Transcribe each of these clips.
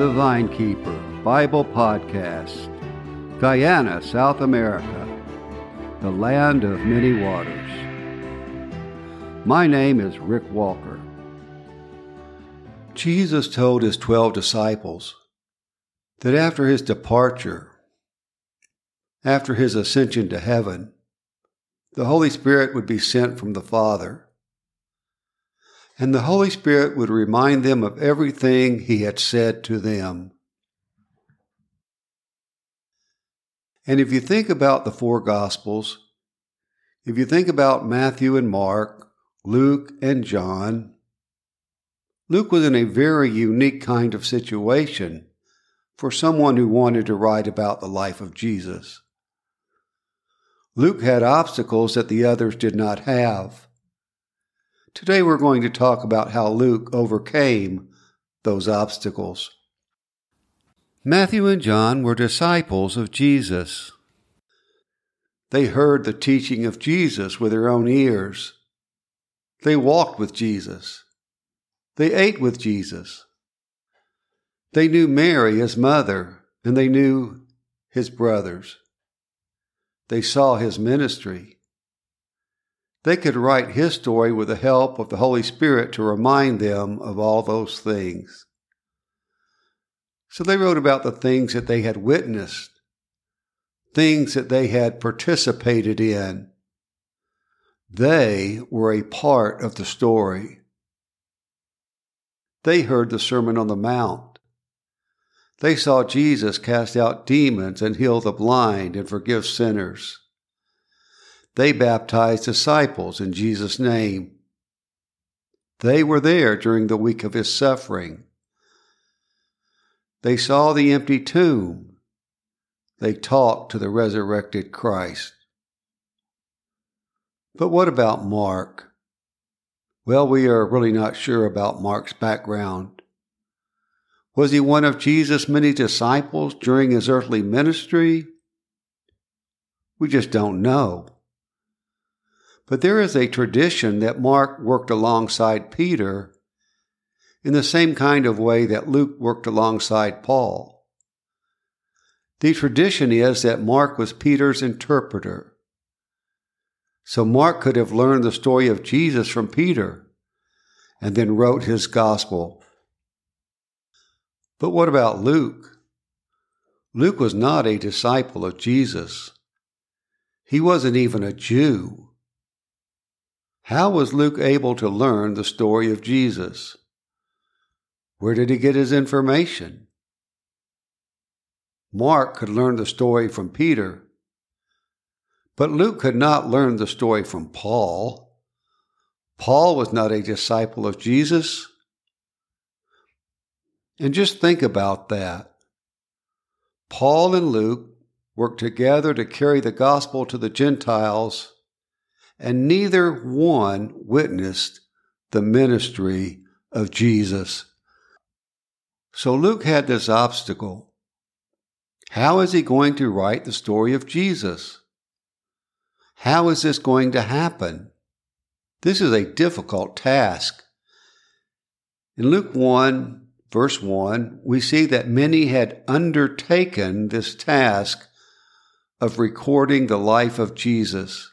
the Vinekeeper Bible Podcast, Guyana, South America, the land of many waters. My name is Rick Walker. Jesus told his twelve disciples that after his departure, after his ascension to heaven, the Holy Spirit would be sent from the Father and the Holy Spirit would remind them of everything he had said to them. And if you think about the four Gospels, if you think about Matthew and Mark, Luke and John, Luke was in a very unique kind of situation for someone who wanted to write about the life of Jesus. Luke had obstacles that the others did not have. Today we're going to talk about how Luke overcame those obstacles. Matthew and John were disciples of Jesus. They heard the teaching of Jesus with their own ears. They walked with Jesus. They ate with Jesus. They knew Mary, his mother, and they knew his brothers. They saw his ministry. They could write his story with the help of the Holy Spirit to remind them of all those things. So they wrote about the things that they had witnessed, things that they had participated in. They were a part of the story. They heard the Sermon on the Mount. They saw Jesus cast out demons and heal the blind and forgive sinners. They baptized disciples in Jesus' name. They were there during the week of his suffering. They saw the empty tomb. They talked to the resurrected Christ. But what about Mark? Well, we are really not sure about Mark's background. Was he one of Jesus' many disciples during his earthly ministry? We just don't know. But there is a tradition that Mark worked alongside Peter in the same kind of way that Luke worked alongside Paul. The tradition is that Mark was Peter's interpreter. So Mark could have learned the story of Jesus from Peter and then wrote his gospel. But what about Luke? Luke was not a disciple of Jesus. He wasn't even a Jew. How was Luke able to learn the story of Jesus? Where did he get his information? Mark could learn the story from Peter, but Luke could not learn the story from Paul. Paul was not a disciple of Jesus. And just think about that. Paul and Luke worked together to carry the gospel to the Gentiles and neither one witnessed the ministry of Jesus. So Luke had this obstacle. How is he going to write the story of Jesus? How is this going to happen? This is a difficult task. In Luke 1, verse 1, we see that many had undertaken this task of recording the life of Jesus.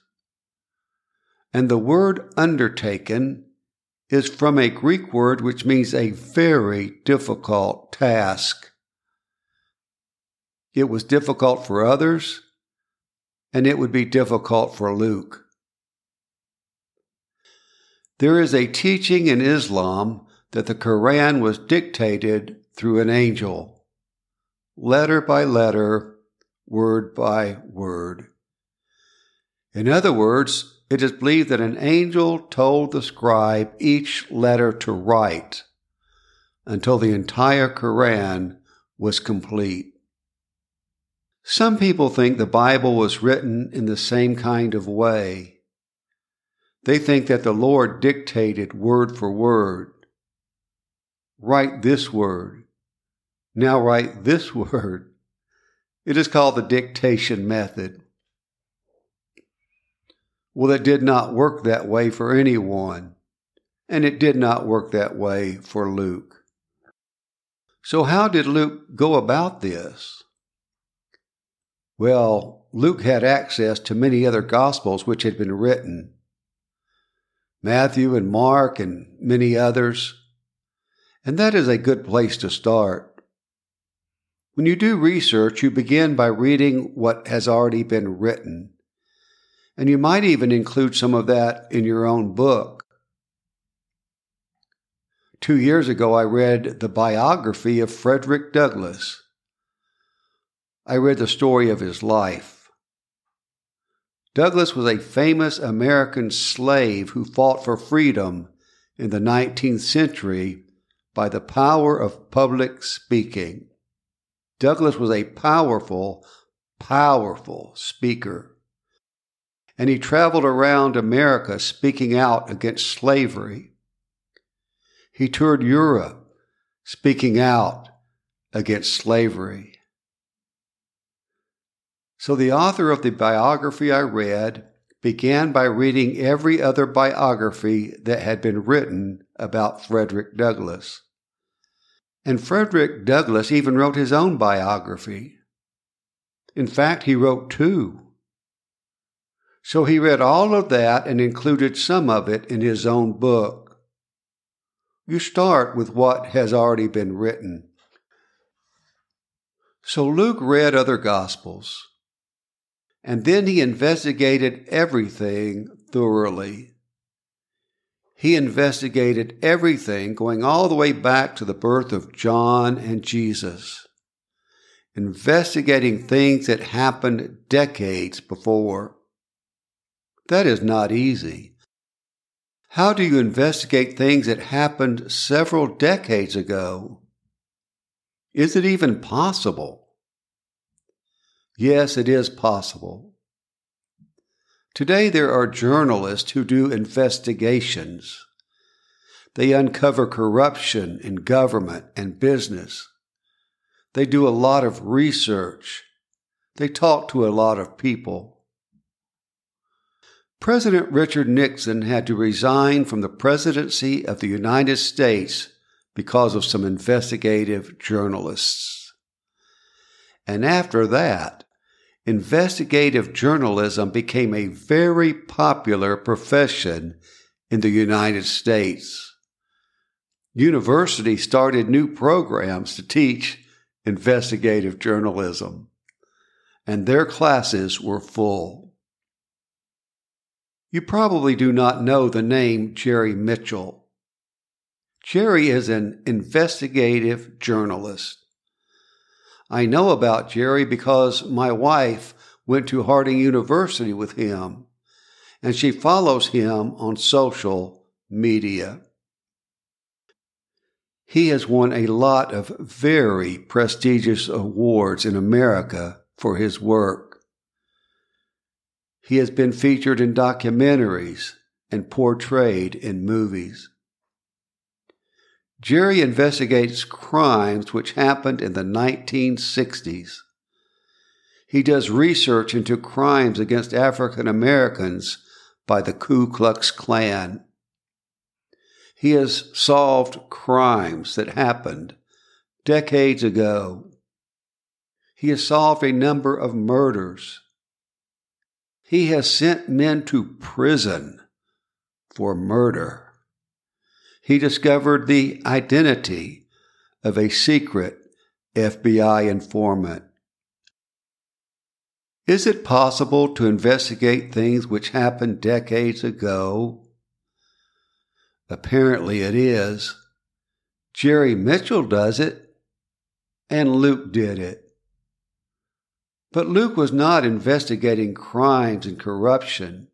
And the word undertaken is from a Greek word which means a very difficult task. It was difficult for others, and it would be difficult for Luke. There is a teaching in Islam that the Quran was dictated through an angel, letter by letter, word by word. In other words, it is believed that an angel told the scribe each letter to write until the entire Quran was complete. Some people think the Bible was written in the same kind of way. They think that the Lord dictated word for word. Write this word. Now write this word. It is called the dictation method. Well, it did not work that way for anyone, and it did not work that way for Luke. So, how did Luke go about this? Well, Luke had access to many other Gospels which had been written Matthew and Mark and many others. And that is a good place to start. When you do research, you begin by reading what has already been written. And you might even include some of that in your own book. Two years ago, I read the biography of Frederick Douglass. I read the story of his life. Douglass was a famous American slave who fought for freedom in the 19th century by the power of public speaking. Douglass was a powerful, powerful speaker. And he traveled around America speaking out against slavery. He toured Europe speaking out against slavery. So the author of the biography I read began by reading every other biography that had been written about Frederick Douglass. And Frederick Douglass even wrote his own biography. In fact, he wrote two. So he read all of that and included some of it in his own book. You start with what has already been written. So Luke read other Gospels. And then he investigated everything thoroughly. He investigated everything going all the way back to the birth of John and Jesus, investigating things that happened decades before. That is not easy. How do you investigate things that happened several decades ago? Is it even possible? Yes, it is possible. Today, there are journalists who do investigations. They uncover corruption in government and business. They do a lot of research. They talk to a lot of people. President Richard Nixon had to resign from the presidency of the United States because of some investigative journalists. And after that, investigative journalism became a very popular profession in the United States. Universities started new programs to teach investigative journalism, and their classes were full. You probably do not know the name Jerry Mitchell. Jerry is an investigative journalist. I know about Jerry because my wife went to Harding University with him, and she follows him on social media. He has won a lot of very prestigious awards in America for his work. He has been featured in documentaries and portrayed in movies. Jerry investigates crimes which happened in the 1960s. He does research into crimes against African Americans by the Ku Klux Klan. He has solved crimes that happened decades ago. He has solved a number of murders. He has sent men to prison for murder he discovered the identity of a secret FBI informant. Is it possible to investigate things which happened decades ago? Apparently it is. Jerry Mitchell does it, and Luke did it. But Luke was not investigating crimes and corruption.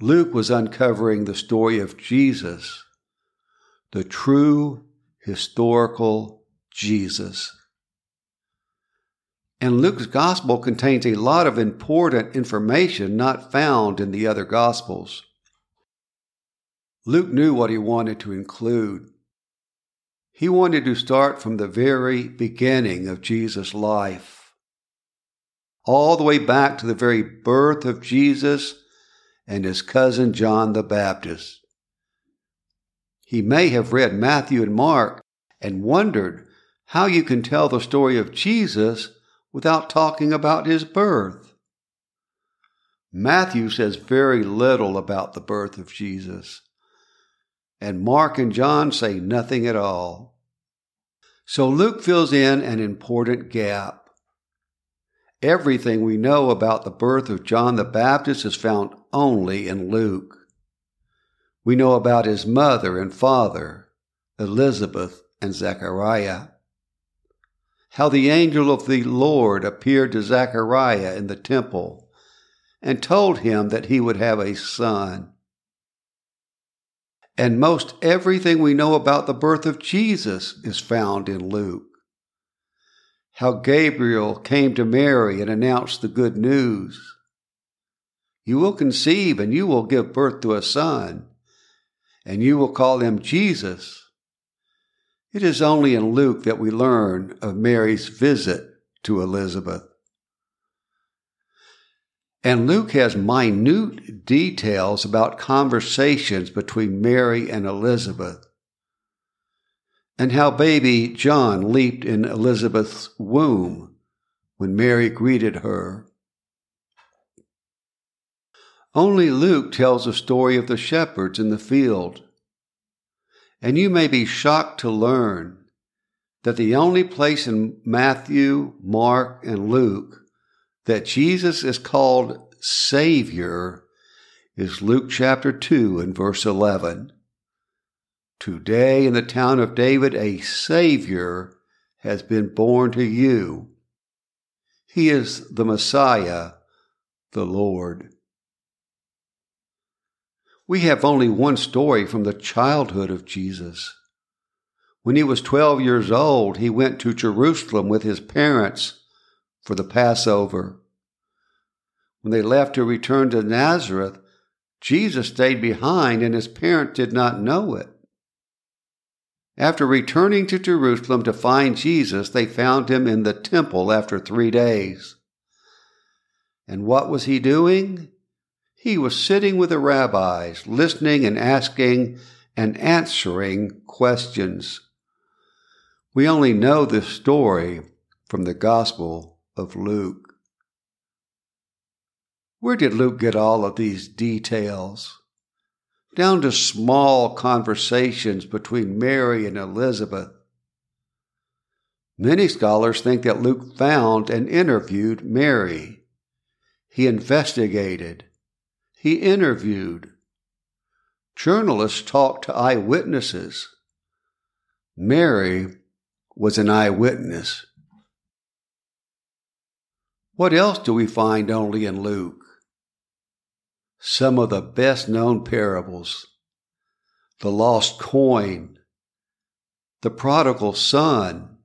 Luke was uncovering the story of Jesus the true historical Jesus. And Luke's gospel contains a lot of important information not found in the other gospels. Luke knew what he wanted to include. He wanted to start from the very beginning of Jesus' life, all the way back to the very birth of Jesus and his cousin John the Baptist. He may have read Matthew and Mark and wondered how you can tell the story of Jesus without talking about his birth. Matthew says very little about the birth of Jesus, and Mark and John say nothing at all. So Luke fills in an important gap. Everything we know about the birth of John the Baptist is found only in Luke. We know about his mother and father, Elizabeth and Zechariah how the angel of the Lord appeared to Zechariah in the temple and told him that he would have a son. And most everything we know about the birth of Jesus is found in Luke. How Gabriel came to Mary and announced the good news. You will conceive and you will give birth to a son, and you will call him Jesus it is only in Luke that we learn of Mary's visit to Elizabeth. And Luke has minute details about conversations between Mary and Elizabeth, and how baby John leaped in Elizabeth's womb when Mary greeted her. Only Luke tells the story of the shepherds in the field and you may be shocked to learn that the only place in Matthew, Mark, and Luke that Jesus is called Savior is Luke chapter 2 and verse 11. Today in the town of David, a Savior has been born to you. He is the Messiah, the Lord. We have only one story from the childhood of Jesus. When he was 12 years old, he went to Jerusalem with his parents for the Passover. When they left to return to Nazareth, Jesus stayed behind and his parents did not know it. After returning to Jerusalem to find Jesus, they found him in the temple after three days. And what was he doing? He was sitting with the rabbis, listening and asking and answering questions. We only know this story from the Gospel of Luke. Where did Luke get all of these details? Down to small conversations between Mary and Elizabeth. Many scholars think that Luke found and interviewed Mary. He investigated, he interviewed. Journalists talked to eyewitnesses. Mary was an eyewitness. What else do we find only in Luke? Some of the best known parables the lost coin, the prodigal son,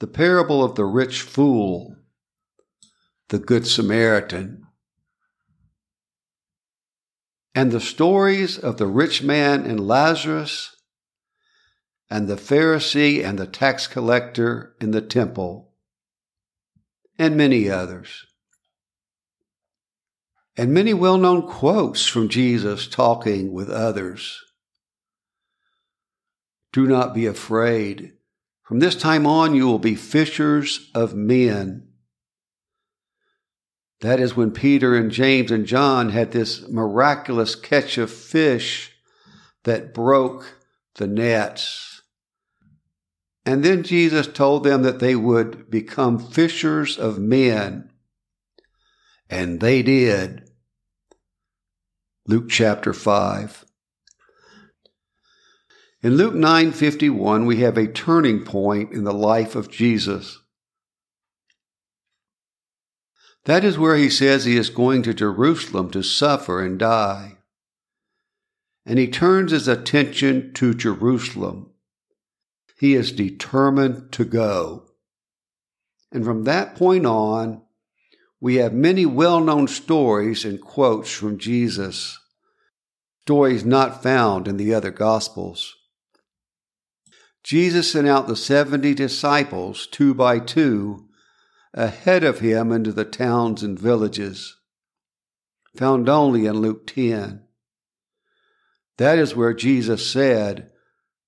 the parable of the rich fool, the good Samaritan and the stories of the rich man and Lazarus, and the Pharisee and the tax collector in the temple, and many others. And many well known quotes from Jesus talking with others. Do not be afraid. From this time on, you will be fishers of men. That is when Peter and James and John had this miraculous catch of fish that broke the nets. And then Jesus told them that they would become fishers of men. And they did. Luke chapter 5. In Luke 9:51 we have a turning point in the life of Jesus. That is where he says he is going to Jerusalem to suffer and die. And he turns his attention to Jerusalem. He is determined to go. And from that point on, we have many well known stories and quotes from Jesus, stories not found in the other Gospels. Jesus sent out the 70 disciples two by two ahead of him into the towns and villages, found only in Luke 10. That is where Jesus said,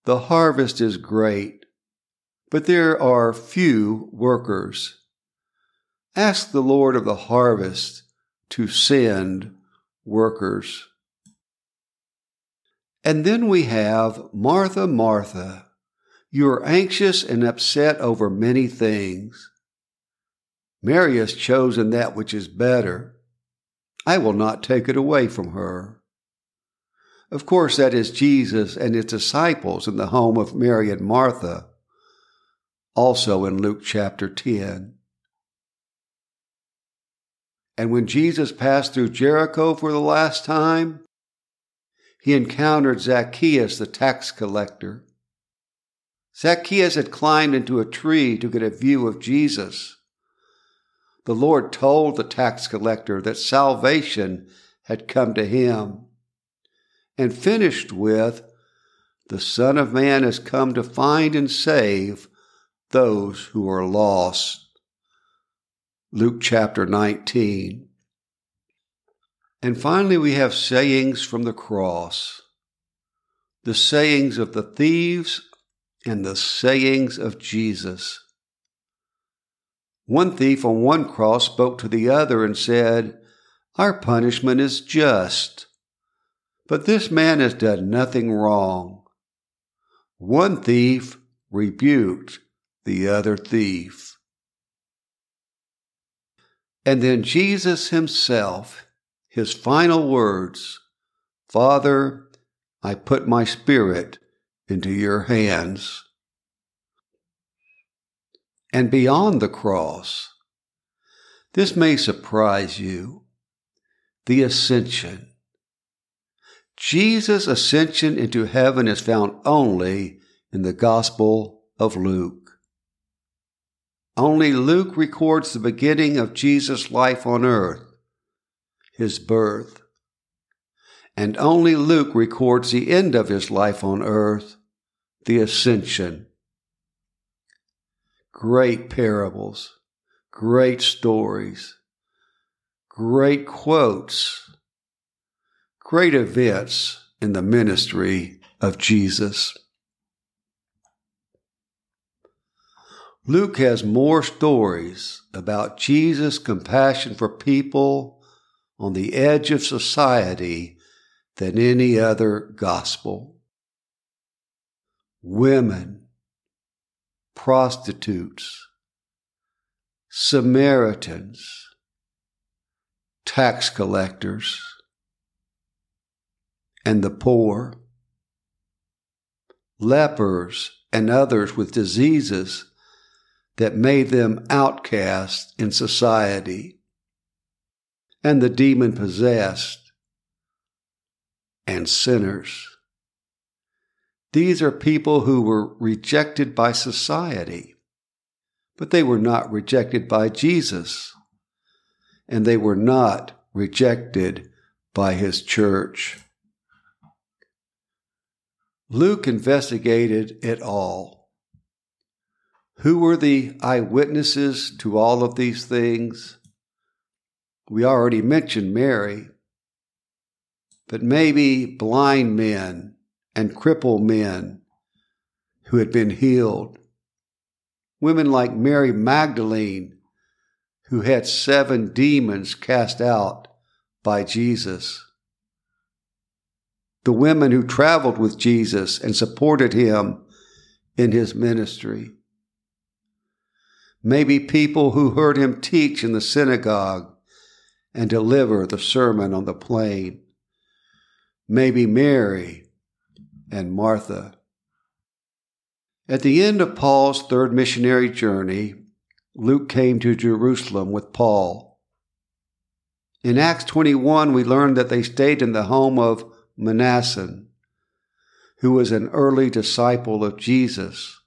The harvest is great, but there are few workers. Ask the Lord of the harvest to send workers. And then we have Martha, Martha. You are anxious and upset over many things. Mary has chosen that which is better. I will not take it away from her. Of course, that is Jesus and his disciples in the home of Mary and Martha, also in Luke chapter 10. And when Jesus passed through Jericho for the last time, he encountered Zacchaeus, the tax collector. Zacchaeus had climbed into a tree to get a view of Jesus. The Lord told the tax collector that salvation had come to him and finished with, The Son of Man has come to find and save those who are lost. Luke chapter 19. And finally, we have sayings from the cross the sayings of the thieves and the sayings of Jesus. One thief on one cross spoke to the other and said, Our punishment is just, but this man has done nothing wrong. One thief rebuked the other thief. And then Jesus himself his final words Father, I put my spirit into your hands. And beyond the cross, this may surprise you the ascension. Jesus' ascension into heaven is found only in the Gospel of Luke. Only Luke records the beginning of Jesus' life on earth his birth. And only Luke records the end of his life on earth, the ascension. Great parables, great stories, great quotes, great events in the ministry of Jesus. Luke has more stories about Jesus' compassion for people on the edge of society than any other gospel. Women, prostitutes, Samaritans, tax collectors, and the poor, lepers, and others with diseases that made them outcasts in society and the demon possessed and sinners. These are people who were rejected by society, but they were not rejected by Jesus, and they were not rejected by his church. Luke investigated it all. Who were the eyewitnesses to all of these things? We already mentioned Mary, but maybe blind men and crippled men who had been healed. Women like Mary Magdalene, who had seven demons cast out by Jesus. The women who traveled with Jesus and supported him in his ministry. Maybe people who heard him teach in the synagogue and deliver the Sermon on the Plain. Maybe Mary and Martha. At the end of Paul's third missionary journey, Luke came to Jerusalem with Paul. In Acts 21, we learn that they stayed in the home of Mnason, who was an early disciple of Jesus.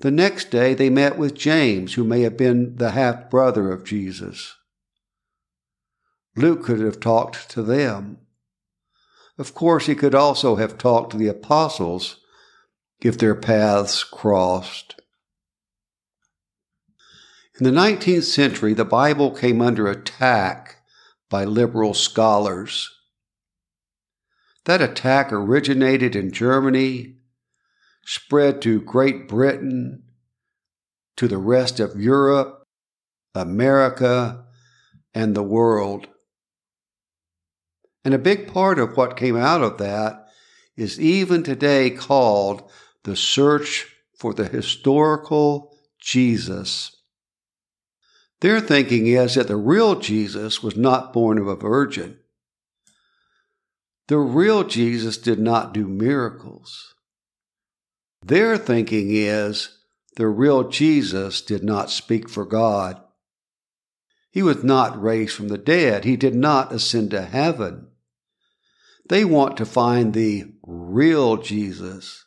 The next day, they met with James, who may have been the half brother of Jesus. Luke could have talked to them. Of course, he could also have talked to the apostles if their paths crossed. In the 19th century, the Bible came under attack by liberal scholars. That attack originated in Germany, spread to Great Britain, to the rest of Europe, America, and the world. And a big part of what came out of that is even today called the search for the historical Jesus. Their thinking is that the real Jesus was not born of a virgin. The real Jesus did not do miracles. Their thinking is the real Jesus did not speak for God. He was not raised from the dead. He did not ascend to heaven. They want to find the real Jesus.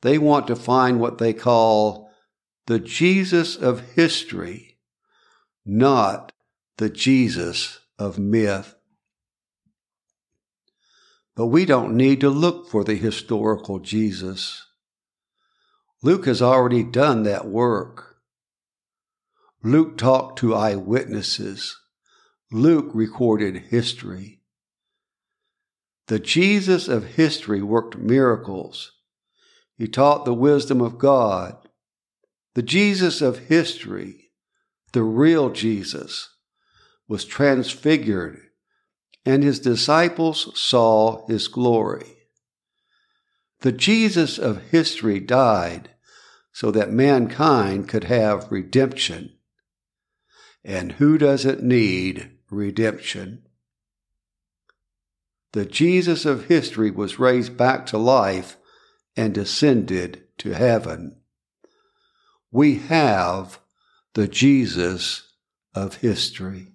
They want to find what they call the Jesus of history, not the Jesus of myth. But we don't need to look for the historical Jesus. Luke has already done that work. Luke talked to eyewitnesses. Luke recorded history. The Jesus of history worked miracles. He taught the wisdom of God. The Jesus of history, the real Jesus, was transfigured, and his disciples saw his glory. The Jesus of history died so that mankind could have redemption. And who doesn't need redemption? The Jesus of history was raised back to life and ascended to heaven. We have the Jesus of history.